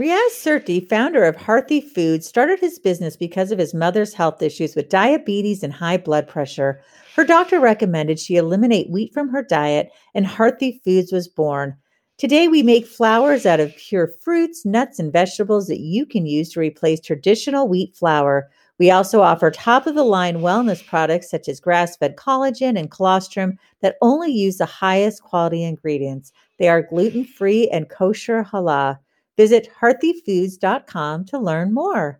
Riaz Surti, founder of Hearthy Foods, started his business because of his mother's health issues with diabetes and high blood pressure. Her doctor recommended she eliminate wheat from her diet, and Hearthy Foods was born. Today, we make flours out of pure fruits, nuts, and vegetables that you can use to replace traditional wheat flour. We also offer top of the line wellness products such as grass fed collagen and colostrum that only use the highest quality ingredients. They are gluten free and kosher halal. Visit hearthyfoods.com to learn more.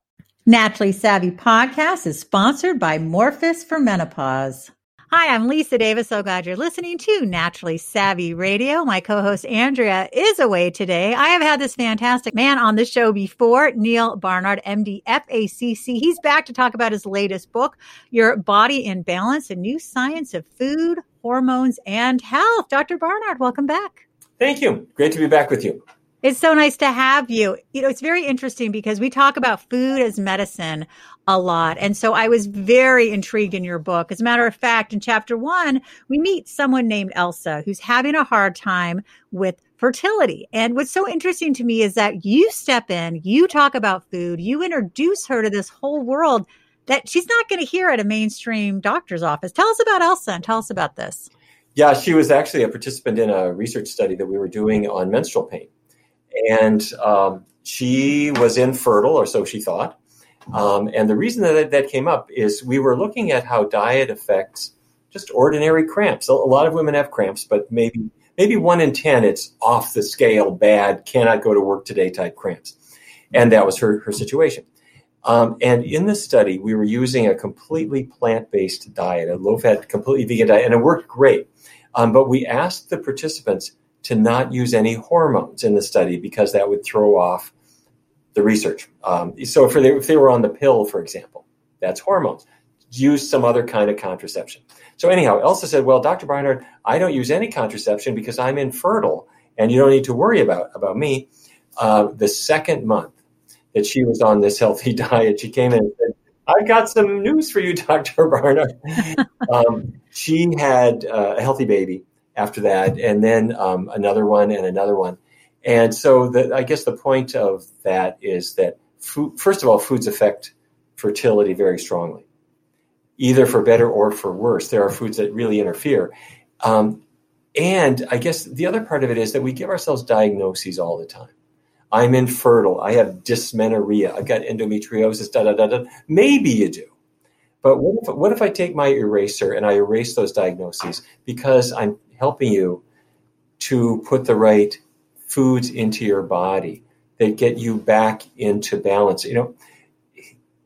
Naturally Savvy podcast is sponsored by Morphus for Menopause. Hi, I'm Lisa Davis. So glad you're listening to Naturally Savvy Radio. My co-host Andrea is away today. I have had this fantastic man on the show before, Neal Barnard, MD, FACC. He's back to talk about his latest book, Your Body in Balance, a new science of food, hormones, and health. Dr. Barnard, welcome back. Thank you. Great to be back with you. It's so nice to have you. You know, it's very interesting because we talk about food as medicine a lot. And so I was very intrigued in your book. As a matter of fact, in chapter one, we meet someone named Elsa who's having a hard time with fertility. And what's so interesting to me is that you step in, you talk about food, you introduce her to this whole world that she's not going to hear at a mainstream doctor's office. Tell us about Elsa and tell us about this. Yeah, she was actually a participant in a research study that we were doing on menstrual pain and um, she was infertile, or so she thought. Um, and the reason that that came up is we were looking at how diet affects just ordinary cramps. A lot of women have cramps, but maybe maybe one in ten it's off the scale, bad, cannot go to work today type cramps, and that was her her situation. Um, and in this study, we were using a completely plant based diet, a low fat, completely vegan diet, and it worked great. Um, but we asked the participants to not use any hormones in the study because that would throw off the research. Um, so if they, if they were on the pill, for example, that's hormones. Use some other kind of contraception. So anyhow, Elsa said, "Well, Dr. Barnard, I don't use any contraception because I'm infertile, and you don't need to worry about about me." Uh, the second month that she was on this healthy diet, she came in and said, "I've got some news for you, Dr. Barnard." um, she had uh, a healthy baby after that, and then um, another one and another one. And so, the, I guess the point of that is that, food, first of all, foods affect fertility very strongly, either for better or for worse. There are foods that really interfere. Um, and I guess the other part of it is that we give ourselves diagnoses all the time. I'm infertile. I have dysmenorrhea. I've got endometriosis. Da da da da. Maybe you do. But what if, what if I take my eraser and I erase those diagnoses because I'm helping you to put the right foods into your body that get you back into balance? You know,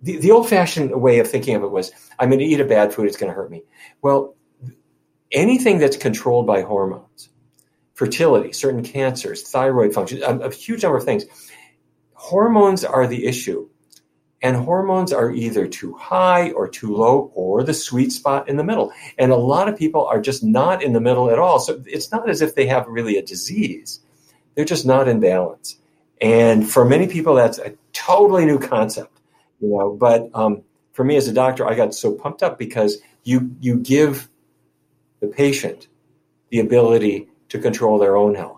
the, the old fashioned way of thinking of it was I'm going to eat a bad food, it's going to hurt me. Well, anything that's controlled by hormones, fertility, certain cancers, thyroid function, a, a huge number of things, hormones are the issue and hormones are either too high or too low or the sweet spot in the middle. And a lot of people are just not in the middle at all. So it's not as if they have really a disease, they're just not in balance. And for many people, that's a totally new concept, you know. But um, for me as a doctor, I got so pumped up because you you give the patient the ability to control their own health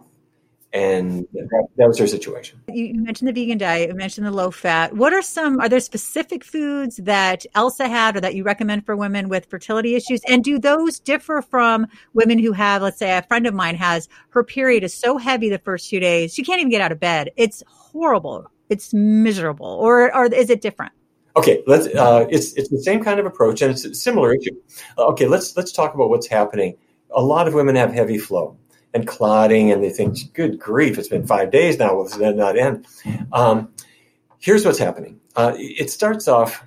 and that, that, was her situation. You mentioned the vegan diet. You mentioned the low fat. What are some? Are there specific foods that Elsa had, or that you recommend for women with fertility issues? And do those differ from women who have, let's say, a friend of mine has her period is so heavy the first few days she can't even get out of bed. It's horrible. It's miserable. Or, or is it different? Okay, let's. Uh, it's it's the same kind of approach, and it's a similar issue. Uh, okay, let's let's talk about what's happening. A lot of women have heavy flow and clotting, and they think, "Good grief, it's been five days now. Will this not end?" Um, here's what's happening. Uh, it starts off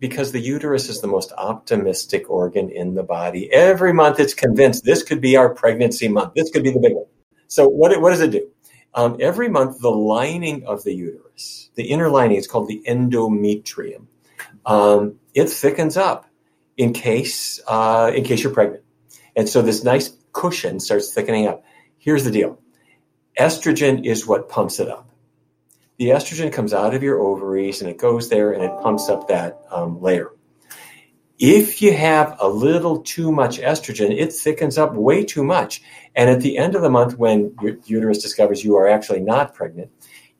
because the uterus is the most optimistic organ in the body. Every month, it's convinced this could be our pregnancy month. This could be the big one. So, what what does it do? um, every month the lining of the uterus, the inner lining, is called the endometrium. Um, it thickens up in case uh, in case you're pregnant, and so this nice cushion starts thickening up. Here's the deal: estrogen is what pumps it up. The estrogen comes out of your ovaries and it goes there and it pumps up that um, layer. If you have a little too much estrogen, it thickens up way too much. And at the end of the month, when your uterus discovers you are actually not pregnant,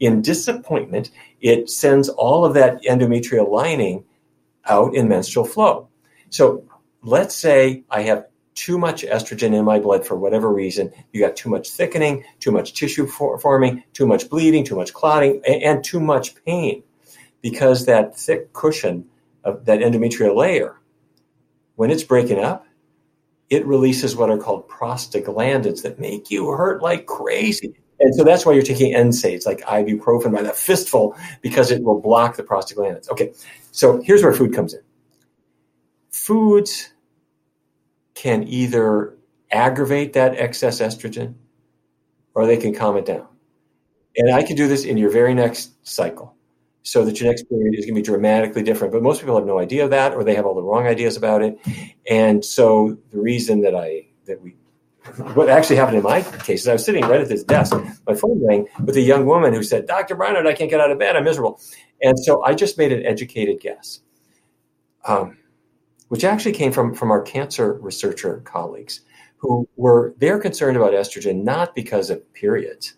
in disappointment, it sends all of that endometrial lining out in menstrual flow. So let's say I have too much estrogen in my blood for whatever reason. You got too much thickening, too much tissue for- forming, too much bleeding, too much clotting, and, and too much pain because that thick cushion of that endometrial layer when it's breaking up, it releases what are called prostaglandins that make you hurt like crazy. And so that's why you're taking NSAIDs like ibuprofen by the fistful because it will block the prostaglandins. Okay, so here's where food comes in. Foods can either aggravate that excess estrogen or they can calm it down. And I can do this in your very next cycle so that your next period is going to be dramatically different. But most people have no idea of that, or they have all the wrong ideas about it. And so the reason that I that we what actually happened in my case is I was sitting right at this desk. My phone rang with a young woman who said, "Dr. Barnard, I can't get out of bed. I'm miserable." And so I just made an educated guess, um, which actually came from from our cancer researcher colleagues who were they're concerned about estrogen not because of periods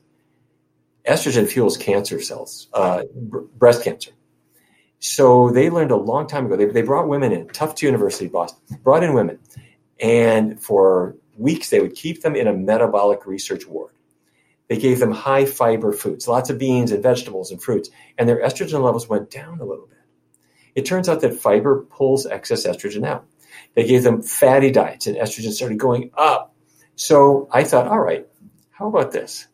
estrogen fuels cancer cells, uh, breast cancer. So they learned a long time ago. They, they brought women in, Tufts University, Boston, brought in women, and for weeks they would keep them in a metabolic research ward. They gave them high fiber foods, lots of beans and vegetables and fruits, and their estrogen levels went down a little bit. It turns out that fiber pulls excess estrogen out. They gave them fatty diets, and estrogen started going up. So I thought, all right, how about this?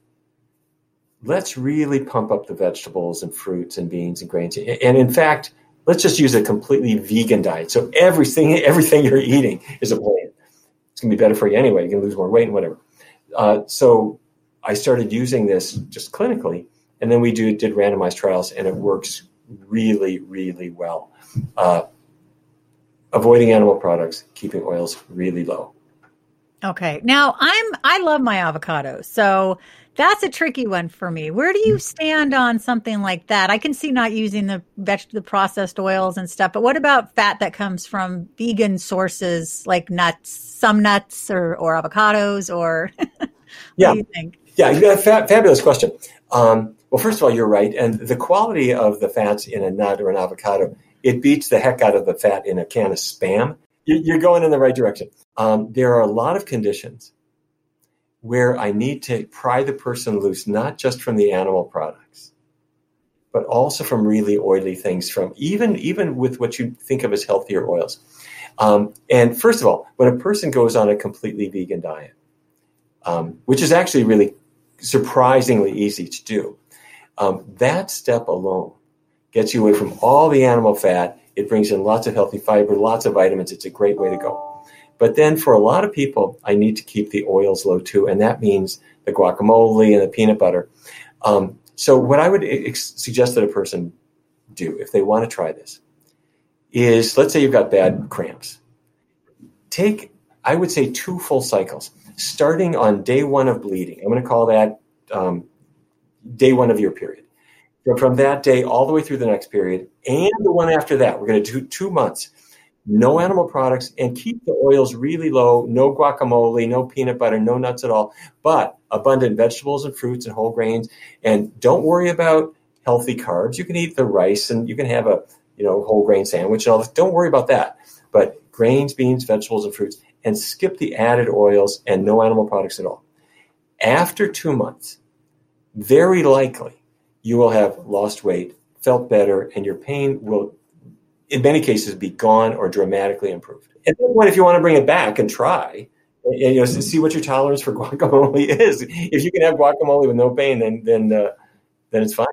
let's really pump up the vegetables and fruits and beans and grains. And in fact, let's just use a completely vegan diet. So everything everything you're eating is a plant. It's going to be better for you anyway. You can lose more weight and whatever. Uh, so I started using this just clinically, and then we do did randomized trials, and it works really, really well. Uh, avoiding animal products, keeping oils really low. Okay. Now I'm I love my avocado. So that's a tricky one for me. Where do you stand on something like that? I can see not using the veg- the processed oils and stuff, but what about fat that comes from vegan sources like nuts, some nuts or or avocados or yeah. Yeah, you got a fa- fabulous question. Um, well, first of all, you're right, and the quality of the fats in a nut or an avocado it beats the heck out of the fat in a can of spam. You're going in the right direction. Um, there are a lot of conditions where I need to pry the person loose, not just from the animal products, but also from really oily things, from even, even with what you think of as healthier oils. Um, and first of all, when a person goes on a completely vegan diet, um, which is actually really surprisingly easy to do, um, that step alone gets you away from all the animal fat. It brings in lots of healthy fiber, lots of vitamins. It's a great way to go. But then for a lot of people, I need to keep the oils low too, and that means the guacamole and the peanut butter. Um, so what I would ex- suggest that a person do if they want to try this is, let's say you've got bad cramps. Take, I would say, two full cycles, starting on day one of bleeding. I'm going to call that um, day one of your period. But From that day all the way through the next period, and the one after that, we're going to do two months no animal products, and keep the oils really low. No guacamole, no peanut butter, no nuts at all, but abundant vegetables and fruits and whole grains. And don't worry about healthy carbs. You can eat the rice and you can have a you know whole grain sandwich and all this. Don't worry about that. But grains, beans, vegetables, and fruits, and skip the added oils and no animal products at all. After two months, very likely you will have lost weight, felt better, and your pain will in many cases be gone or dramatically improved. At that point, if you want to bring it back and try, and, you know, see what your tolerance for guacamole is. If you can have guacamole with no pain, then then uh, then it's fine.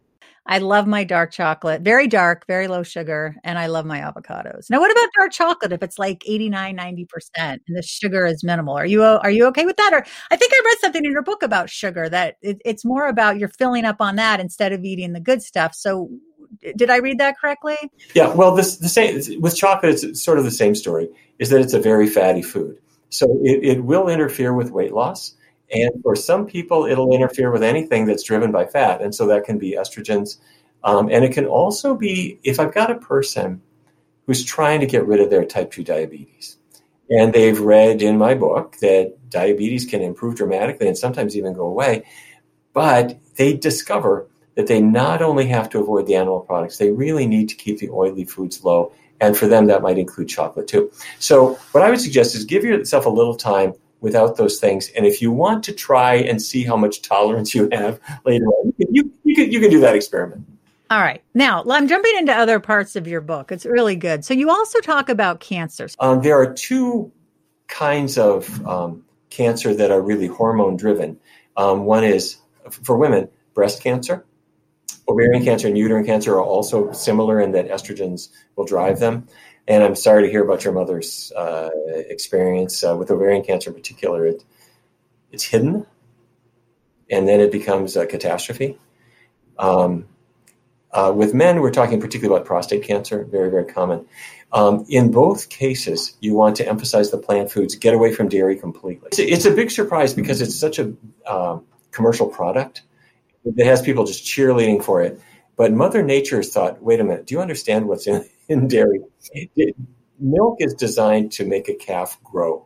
I love my dark chocolate, very dark, very low sugar, and I love my avocados. Now, what about dark chocolate if it's like 89, 90% and the sugar is minimal? Are you are you okay with that? Or I think I read something in your book about sugar that it, it's more about you're filling up on that instead of eating the good stuff. So did I read that correctly? Yeah, well, this the same with chocolate. It's sort of the same story. Is that it's a very fatty food, so it, it will interfere with weight loss. And for some people, it'll interfere with anything that's driven by fat. And so that can be estrogens. Um, and it can also be if I've got a person who's trying to get rid of their type 2 diabetes, and they've read in my book that diabetes can improve dramatically and sometimes even go away, but they discover that they not only have to avoid the animal products, they really need to keep the oily foods low. And for them, that might include chocolate too. So, what I would suggest is give yourself a little time without those things. And if you want to try and see how much tolerance you have later on, you, you, you, can, you can do that experiment. All right. Now, I'm jumping into other parts of your book. It's really good. So, you also talk about cancers. Um, there are two kinds of um, cancer that are really hormone driven. Um, one is for women, breast cancer. Ovarian cancer and uterine cancer are also similar in that estrogens will drive them. And I'm sorry to hear about your mother's uh, experience uh, with ovarian cancer in particular. It, it's hidden, and then it becomes a catastrophe. Um, uh, with men, we're talking particularly about prostate cancer, very, very common. Um, in both cases, you want to emphasize the plant foods, get away from dairy completely. It's a, it's a big surprise because it's such a um, commercial product that has people just cheerleading for it. But Mother Nature thought, wait a minute, do you understand what's in, in dairy? Milk is designed to make a calf grow.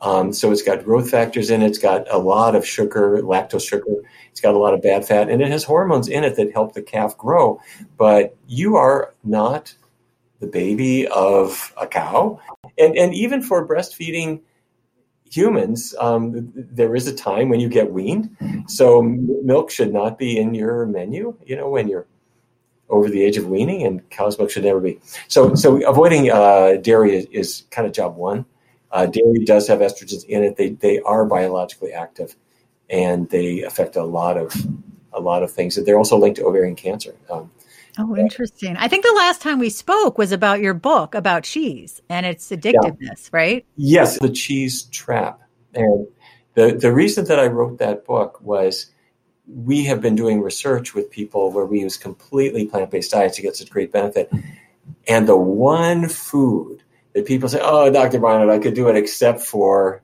Um, so it's got growth factors in it. It's got a lot of sugar, lactose sugar. It's got a lot of bad fat, and it has hormones in it that help the calf grow. But you are not the baby of a cow, and and even for breastfeeding humans, um, there is a time when you get weaned. So milk should not be in your menu. You know when you're over the age of weaning, and cow's milk should never be. So, so avoiding uh, dairy is, is, kind of job one. Uh, dairy does have estrogens in it. They they are biologically active, and they affect a lot of a lot of things. They're also linked to ovarian cancer. Um, oh, interesting. I think the last time we spoke was about your book about cheese and its addictiveness, yeah. right? Yes, the cheese trap. And the the reason that I wrote that book was we have been doing research with people where we use completely plant based diets to get such great benefit. And the one food that people say, oh, Dr. Barnard, I could do it except for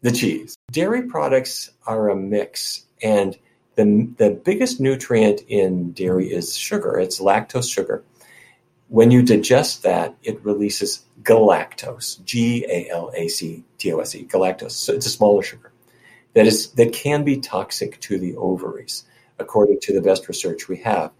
the cheese. Dairy products are a mix. And the, the biggest nutrient in dairy is sugar, it's lactose sugar. When you digest that, it releases galactose, G A L A C T O S E, galactose. So it's a smaller sugar that is that can be toxic to the ovaries, according to the best research we have.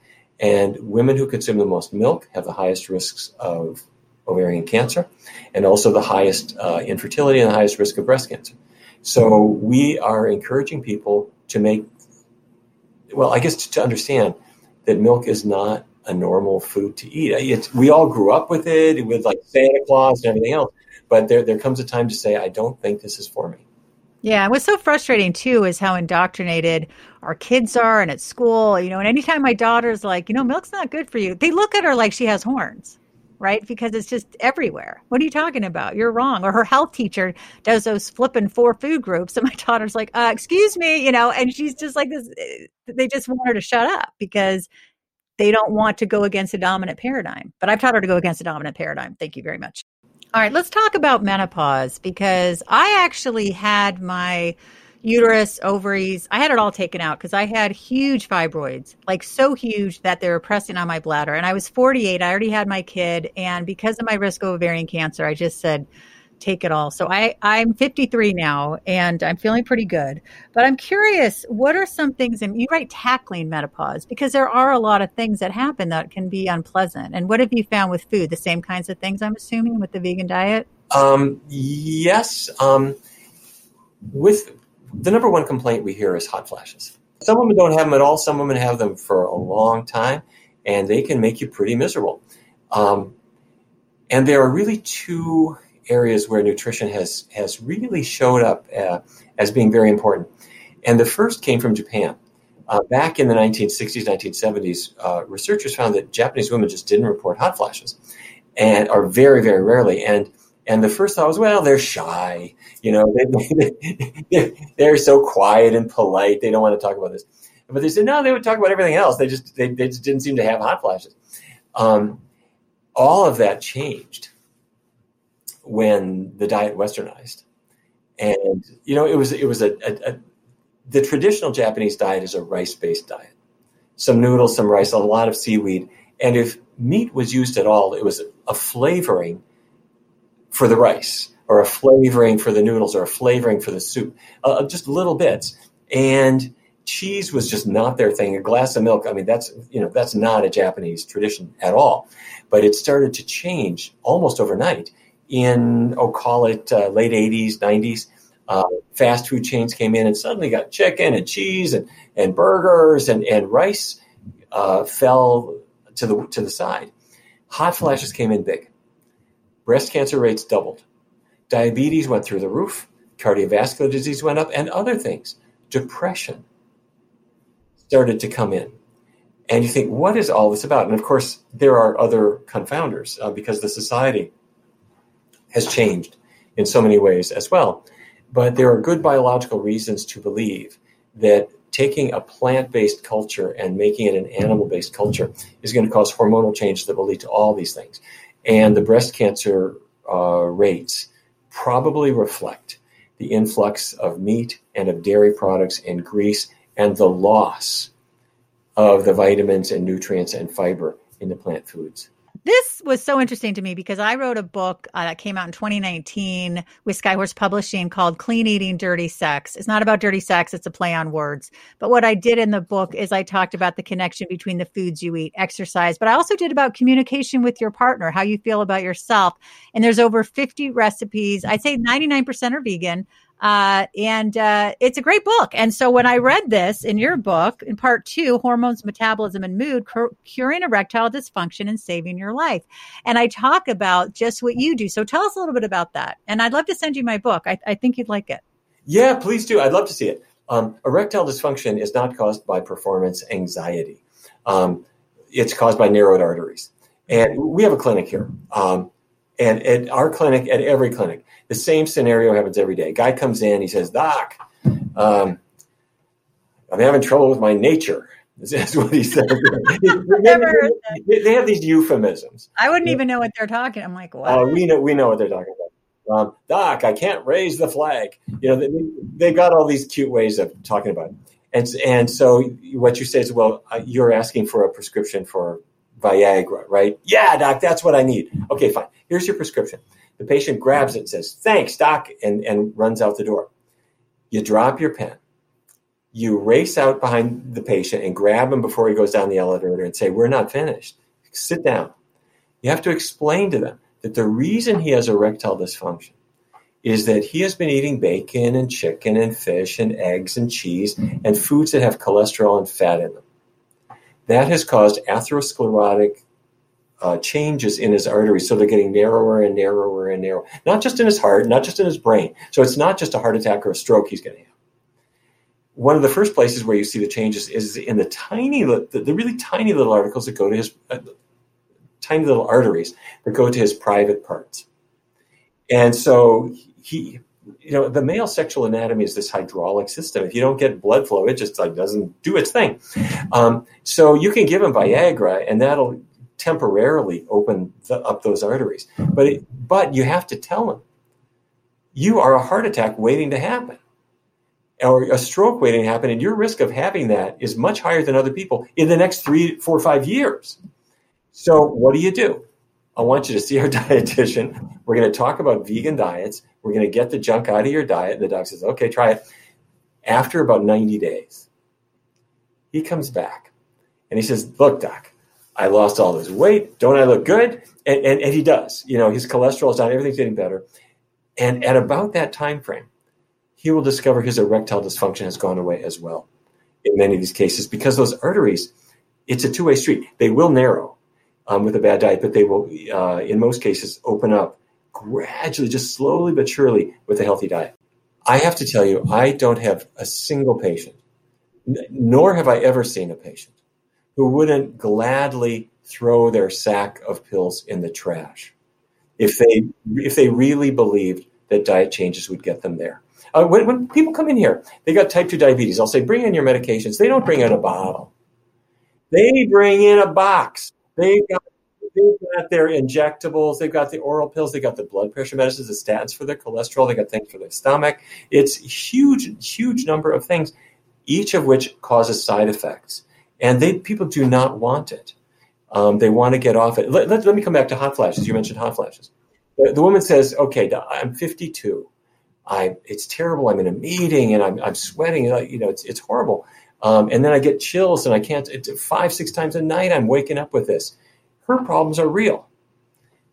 And women who consume the most milk have the highest risks of ovarian cancer, and also the highest uh, infertility and the highest risk of breast cancer. So we are encouraging people to make, well, I guess to, understand that milk is not a normal food to eat. It's, we all grew up with it, with like Santa Claus and everything else. But there, there comes a time to say, I don't think this is for me. Yeah, and what's so frustrating too is how indoctrinated our kids are and at school, you know, and anytime my daughter's like, you know, milk's not good for you, they look at her like she has horns, right? Because it's just everywhere. What are you talking about? You're wrong. Or her health teacher does those flipping four food groups. And my daughter's like, uh, excuse me, you know, and she's just like this. Eh, they just want her to shut up because they don't want to go against a dominant paradigm. But I've taught her to go against a dominant paradigm. Thank you very much. All right, let's talk about menopause because I actually had my uterus, ovaries, I had it all taken out because I had huge fibroids, like so huge that they were pressing on my bladder. And I was 48, I already had my kid. And because of my risk of ovarian cancer, I just said, take it all. So I, I'm 53 now and I'm feeling pretty good. But I'm curious, what are some things, and you write tackling menopause because there are a lot of things that happen that can be unpleasant. And what have you found with food? The same kinds of things, I'm assuming, with the vegan diet? Um, yes. Um, with the number one complaint we hear is hot flashes. Some women don't have them at all. Some women have them for a long time, and they can make you pretty miserable. Um, and there are really two areas where nutrition has has really showed up uh, as being very important. And the first came from Japan. Uh, back in the 1960s, 1970s, uh, researchers found that Japanese women just didn't report hot flashes, and are very, very rarely. And and the first thought was, well, they're shy. You know, they, they're so quiet and polite. They don't want to talk about this. But they said no, they would talk about everything else. They just they, they just didn't seem to have hot flashes. Um, all of that changed when the diet westernized, and you know it was it was a, a, a the traditional Japanese diet is a rice based diet, some noodles, some rice, a lot of seaweed, and if meat was used at all, it was a flavoring for the rice or a flavoring for the noodles or a flavoring for the soup, uh, just little bits. And cheese was just not their thing. A glass of milk, I mean, that's you know that's not a Japanese tradition at all. But it started to change almost overnight in oh call it uh, late '80s, '90s. Uh, fast food chains came in and suddenly got chicken and cheese and, and burgers and, and rice uh, fell to the to the side. Hot flashes came in big. Breast cancer rates doubled. Diabetes went through the roof. Cardiovascular disease went up, and other things. Depression started to come in. And you think, what is all this about? And of course, there are other confounders uh, because the society has changed in so many ways as well. But there are good biological reasons to believe that taking a plant based culture and making it an animal based culture is going to cause hormonal changes that will lead to all these things. And the breast cancer uh, rates probably reflect the influx of meat and of dairy products and grease and the loss of the vitamins and nutrients and fiber in the plant foods. This was so interesting to me because I wrote a book uh, that came out in 2019 with Skyhorse Publishing called Clean Eating Dirty Sex. It's not about dirty sex, it's a play on words. But what I did in the book is I talked about the connection between the foods you eat, exercise, but I also did about communication with your partner, how you feel about yourself. And there's over 50 recipes. I'd say 99% are vegan. Uh, and uh, it's a great book. And so when I read this in your book, in part two, hormones, metabolism, and mood, cur- curing erectile dysfunction and saving your life. And I talk about just what you do. So tell us a little bit about that. And I'd love to send you my book. I, I think you'd like it. Yeah, please do. I'd love to see it. Um, erectile dysfunction is not caused by performance anxiety. Um, it's caused by narrowed arteries. And we have a clinic here. Um, and at our clinic, at every clinic, the same scenario happens every day. Guy comes in, he says, Doc, um, I'm having trouble with my nature. That's what he said. they, they, have these euphemisms. I wouldn't even know what they're talking. I'm like, what? Uh, we know we know what they're talking about. Um, Doc, I can't raise the flag. You know, they, they've got all these cute ways of talking about it. And and so what you say is, well, uh, you're asking for a prescription for Viagra, right? Yeah, doc, that's what I need. Okay, fine. Here's your prescription. The patient grabs it and says, Thanks, doc, and, and runs out the door. You drop your pen. You race out behind the patient and grab him before he goes down the elevator and say, We're not finished. Sit down. You have to explain to them that the reason he has erectile dysfunction is that he has been eating bacon and chicken and fish and eggs and cheese and foods that have cholesterol and fat in them. That has caused atherosclerotic uh, changes in his arteries. So they're getting narrower and narrower and narrower, not just in his heart, not just in his brain. So it's not just a heart attack or a stroke he's going to have. One of the first places where you see the changes is in the tiny, the, the really tiny little articles that go to his uh, tiny little arteries that go to his private parts. And so he, you know, the male sexual anatomy is this hydraulic system. If you don't get blood flow, it just like doesn't do its thing. Um, so you can give him Viagra, and that'll temporarily open the, up those arteries. But it, but you have to tell him you are a heart attack waiting to happen or a stroke waiting to happen, and your risk of having that is much higher than other people in the next three, four, five years. So what do you do? I want you to see our dietitian. We're going to talk about vegan diets. We're going to get the junk out of your diet. And the doc says, okay, try it. After about 90 days, he comes back and he says, look, doc, I lost all this weight. Don't I look good? And, and, and he does. You know, his cholesterol is down. Everything's getting better. And at about that time frame, he will discover his erectile dysfunction has gone away as well in many of these cases because those arteries, it's a two-way street. They will narrow um, with a bad diet, but they will, uh, in most cases, open up gradually, just slowly but surely with a healthy diet. I have to tell you, I don't have a single patient N- nor have I ever seen a patient who wouldn't gladly throw their sack of pills in the trash if they if they really believed that diet changes would get them there. Uh, when, when people come in here, they got type 2 diabetes. I'll say, bring in your medications. They don't bring in a bottle. They bring in a box. They got they've got their injectables, they've got the oral pills, they got the blood pressure medicines, the statins for their cholesterol, they got things for their stomach. It's huge, huge number of things, each of which causes side effects, and they people do not want it. Um, they want to get off it. Let, let, let, me come back to hot flashes. You mentioned hot flashes. The, the woman says, "Okay, I'm 52. I it's terrible. I'm in a meeting and I'm, I'm sweating. You know, it's it's horrible." Um, and then I get chills and I can't, five, six times a night, I'm waking up with this her problems are real.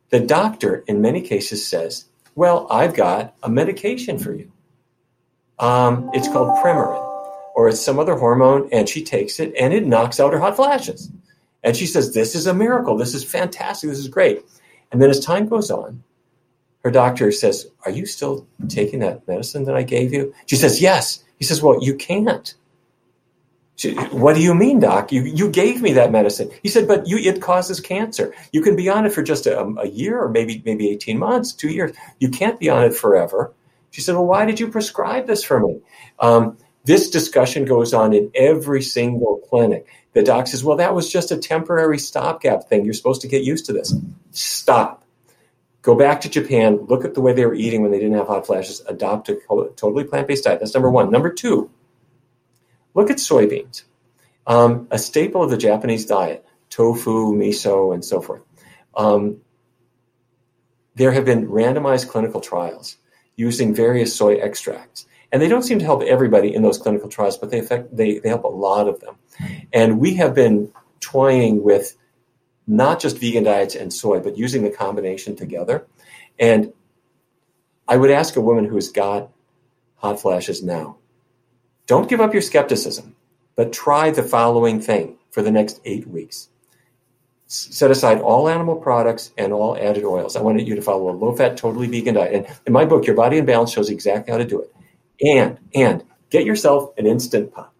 The doctor, in many cases, says, Well, I've got a medication for you. Um, it's called Premarin, or it's some other hormone, and she takes it and it knocks out her hot flashes. And she says, This is a miracle. This is fantastic. This is great. And then as time goes on, her doctor says, Are you still taking that medicine that I gave you? She says, Yes. He says, Well, you can't what do you mean, doc? You, you gave me that medicine. He said, but you, it causes cancer. You can be on it for just a, a year or maybe, maybe 18 months, two years. You can't be on it forever. She said, well, why did you prescribe this for me? Um, this discussion goes on in every single clinic. The doc says, well, that was just a temporary stopgap thing. You're supposed to get used to this. Stop. Go back to Japan. Look at the way they were eating when they didn't have hot flashes. Adopt a totally plant based diet. That's number one. Number two, Look at soybeans, um, a staple of the Japanese diet, tofu, miso, and so forth. Um, there have been randomized clinical trials using various soy extracts. And they don't seem to help everybody in those clinical trials, but they affect they, they help a lot of them. And we have been toying with not just vegan diets and soy, but using the combination together. And I would ask a woman who's got hot flashes now, don't give up your skepticism, but try the following thing for the next eight weeks. Set aside all animal products and all added oils. I wanted you to follow a low fat, totally vegan diet. And in my book, Your Body in Balance shows exactly how to do it. And, and get yourself an instant pot.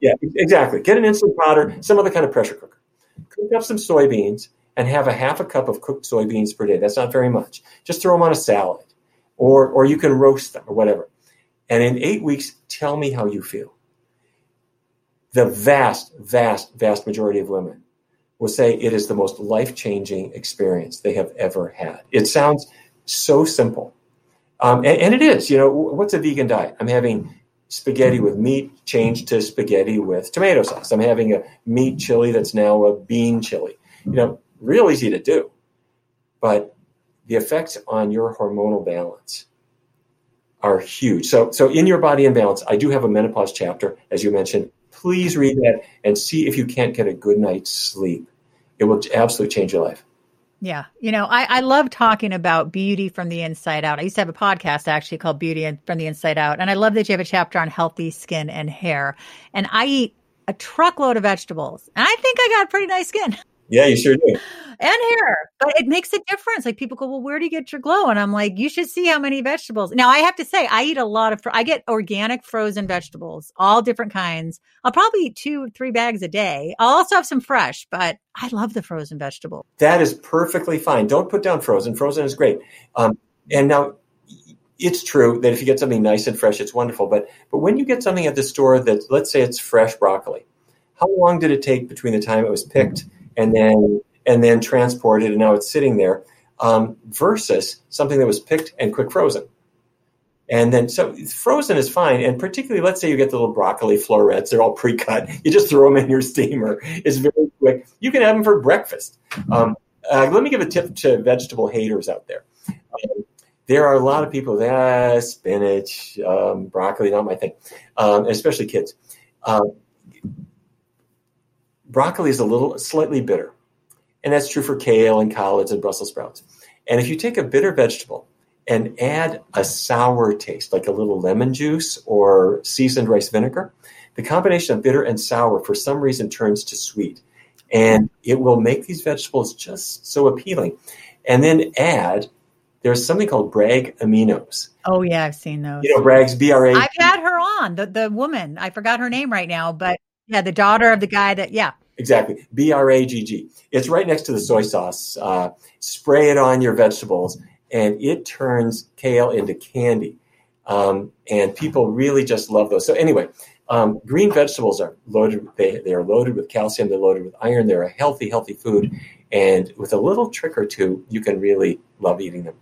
Yeah, exactly. Get an instant pot or some other kind of pressure cooker. Cook up some soybeans and have a half a cup of cooked soybeans per day. That's not very much. Just throw them on a salad, or or you can roast them or whatever. And in eight weeks, tell me how you feel. The vast, vast, vast majority of women will say it is the most life changing experience they have ever had. It sounds so simple. Um, and, and, it is. You know, what's a vegan diet? I'm having spaghetti with meat changed to spaghetti with tomato sauce. I'm having a meat chili that's now a bean chili. You know, real easy to do. But the effects on your hormonal balance are huge. So, so in Your Body in Balance, I do have a menopause chapter, as you mentioned. Please read that and see if you can't get a good night's sleep. It will absolutely change your life. Yeah. You know, I, I love talking about beauty from the inside out. I used to have a podcast actually called Beauty from the Inside Out. And I love that you have a chapter on healthy skin and hair. And I eat a truckload of vegetables. And I think I got pretty nice skin. Yeah, you sure do. And hair. But it makes a difference. Like people go, well, where do you get your glow? And I'm like, you should see how many vegetables. Now I have to say, I eat a lot of, I get organic frozen vegetables, all different kinds. I'll probably eat two, three bags a day. I'll also have some fresh, but I love the frozen vegetable. That is perfectly fine. Don't put down frozen. Frozen is great. Um, and now it's true that if you get something nice and fresh, it's wonderful. But but when you get something at the store that let's say it's fresh broccoli, how long did it take between the time it was picked and then and then transported, and now it's sitting there, um, versus something that was picked and quick frozen. And then, so frozen is fine. And particularly, let's say you get the little broccoli florets, they're all pre cut. You just throw them in your steamer. It's very quick. You can have them for breakfast. Um, uh, let me give a tip to vegetable haters out there. Um, there are a lot of people that ah, spinach, um, broccoli, not my thing, um, especially kids. Broccoli is a little slightly bitter. And that's true for kale and collards and Brussels sprouts. And if you take a bitter vegetable and add a sour taste, like a little lemon juice or seasoned rice vinegar, the combination of bitter and sour for some reason turns to sweet. And it will make these vegetables just so appealing. And then add there's something called Bragg aminos. Oh yeah, I've seen those. You know, Bragg's B R A. I've had her on the the woman. I forgot her name right now, but yeah, the daughter of the guy that yeah. Exactly. B R A G G. It's right next to the soy sauce. Uh, spray it on your vegetables, and it turns kale into candy. Um, and people really just love those. So anyway, um, green vegetables are loaded. They, they are loaded with calcium. They're loaded with iron. They're a healthy, healthy food. And with a little trick or two, you can really love eating them.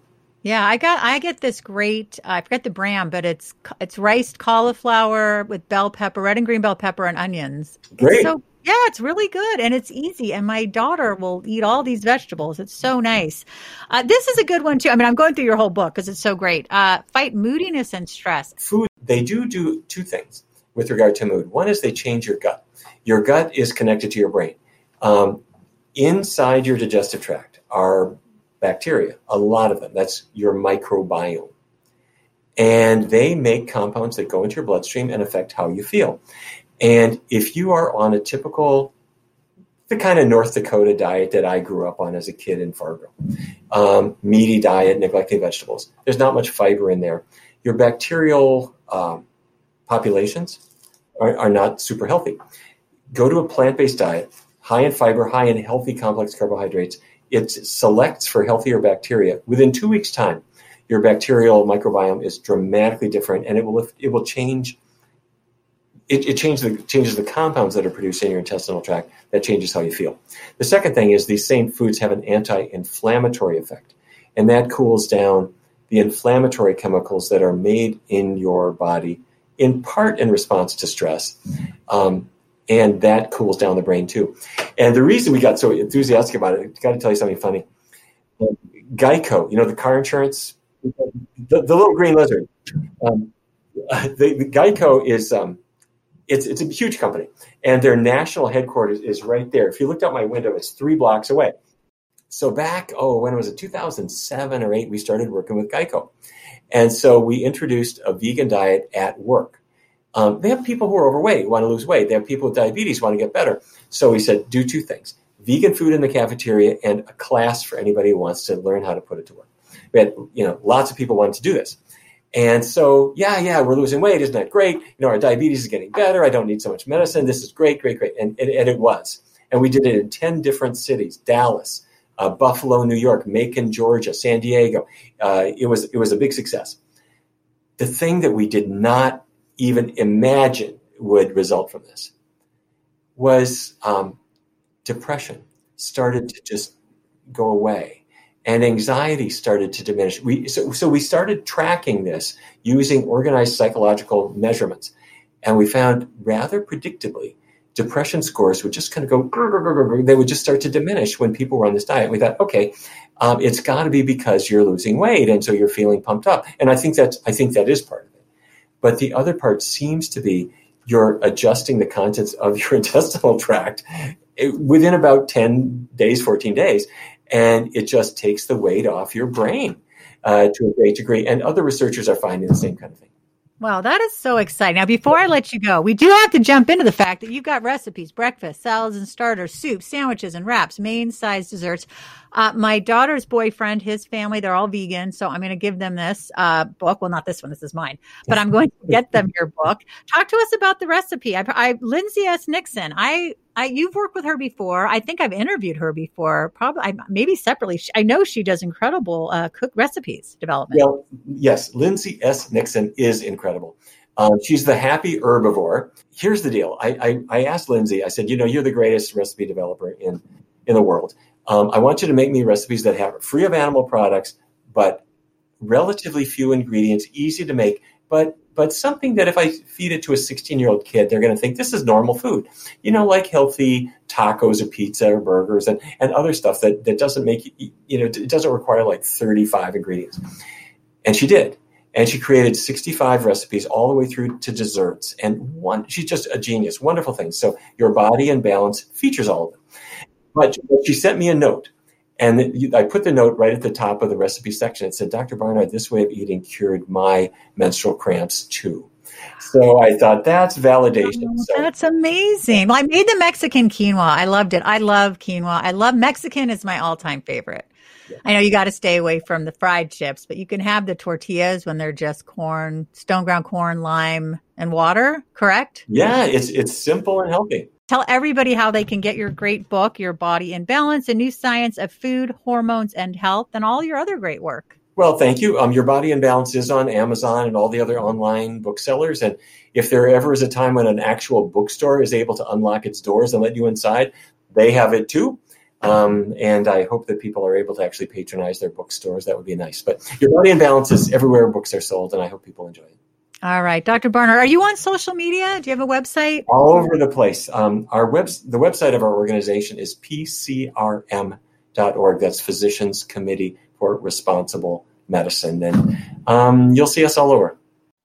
Yeah, I got I get this great I forget the brand, but it's it's riced cauliflower with bell pepper, red and green bell pepper and onions. Great. It's so yeah, it's really good and it's easy. And my daughter will eat all these vegetables. It's so nice. Uh, this is a good one too. I mean, I'm going through your whole book because it's so great. Uh, fight moodiness and stress. Food, they do do two things with regard to mood. One is they change your gut. Your gut is connected to your brain. Um, inside your digestive tract are bacteria, a lot of them. That's your microbiome. And they make compounds that go into your bloodstream and affect how you feel. And if you are on a typical, the kind of North Dakota diet that I grew up on as a kid in Fargo, um, meaty diet, neglecting vegetables, there's not much fiber in there. Your bacterial um, populations are, are not super healthy. Go to a plant based diet, high in fiber, high in healthy complex carbohydrates, it selects for healthier bacteria. Within two weeks' time, your bacterial microbiome is dramatically different, and it will it will change. It, it changes the changes the compounds that are produced in your intestinal tract. That changes how you feel. The second thing is these same foods have an anti-inflammatory effect, and that cools down the inflammatory chemicals that are made in your body, in part in response to stress. Um, and that cools down the brain too. And the reason we got so enthusiastic about it, I got to tell you something funny. Geico, you know the car insurance, the, the little green lizard. Um, the, the, Geico is um, it's it's a huge company, and their national headquarters is right there. If you looked out my window, it's three blocks away. So back, oh, when was it, 2007 or eight, we started working with Geico, and so we introduced a vegan diet at work. Um, they have people who are overweight, want to lose weight. They have people with diabetes, want to get better. So he said, do two things vegan food in the cafeteria and a class for anybody who wants to learn how to put it to work. We had, you know, lots of people wanted to do this. And so, yeah, yeah, we're losing weight. Isn't that great? You know, our diabetes is getting better. I don't need so much medicine. This is great, great, great. And, and, and it was. And we did it in 10 different cities Dallas, uh, Buffalo, New York, Macon, Georgia, San Diego. Uh, it, was, it was a big success. The thing that we did not even imagine would result from this was um, depression started to just go away and anxiety started to diminish. We so, so we started tracking this using organized psychological measurements and we found rather predictably depression scores would just kind of go they would just start to diminish when people were on this diet. We thought okay um, it's got to be because you're losing weight and so you're feeling pumped up. And i think that's, i think that is part of it but the other part seems to be you're adjusting the contents of your intestinal tract within about 10 days, 14 days. And it just takes the weight off your brain uh, to a great degree. And other researchers are finding the same kind of thing. Wow, that is so exciting. Now, before I let you go, we do have to jump into the fact that you've got recipes, breakfast, salads and starters, soups, sandwiches and wraps, main size desserts. Uh, my daughter's boyfriend, his family, they're all vegan. So I'm going to give them this uh, book. Well, not this one. This is mine, but I'm going to get them your book. Talk to us about the recipe. I, I Lindsay S. Nixon. I, I, you've worked with her before. I think I've interviewed her before, probably I, maybe separately. I know she does incredible uh, cook recipes development. Well, yes, Lindsay S. Nixon is incredible. Um, she's the happy herbivore. Here's the deal. I, I, I asked Lindsay. I said, you know, you're the greatest recipe developer in in the world. Um, I want you to make me recipes that have free of animal products, but relatively few ingredients, easy to make, but but something that if I feed it to a 16 year old kid, they're going to think this is normal food. You know, like healthy tacos or pizza or burgers and, and other stuff that, that doesn't make, you you know, it doesn't require like 35 ingredients. And she did. And she created 65 recipes all the way through to desserts. And one, she's just a genius, wonderful things. So Your Body in Balance features all of them. But she sent me a note. And I put the note right at the top of the recipe section. It said, Dr. Barnard, this way of eating cured my menstrual cramps too. So I thought that's validation. Oh, so, that's amazing. Well, I made the Mexican quinoa. I loved it. I love quinoa. I love Mexican is my all time favorite. I know you got to stay away from the fried chips, but you can have the tortillas when they're just corn, stone ground corn, lime, and water, correct? Yeah, it's it's simple and healthy. Tell everybody how they can get your great book, Your Body in Balance, a new science of food, hormones, and health, and all your other great work. Well, thank you. Um, Your Body in Balance is on Amazon and all the other online booksellers. And if there ever is a time when an actual bookstore is able to unlock its doors and let you inside, they have it too. Um, and I hope that people are able to actually patronize their bookstores. That would be nice. But Your Body in Balance is everywhere books are sold, and I hope people enjoy it. All right, Dr. Barnard, are you on social media? Do you have a website? All over the place. Um, our web, the website of our organization is pcrm.org. That's Physicians Committee for Responsible Medicine, and um, you'll see us all over.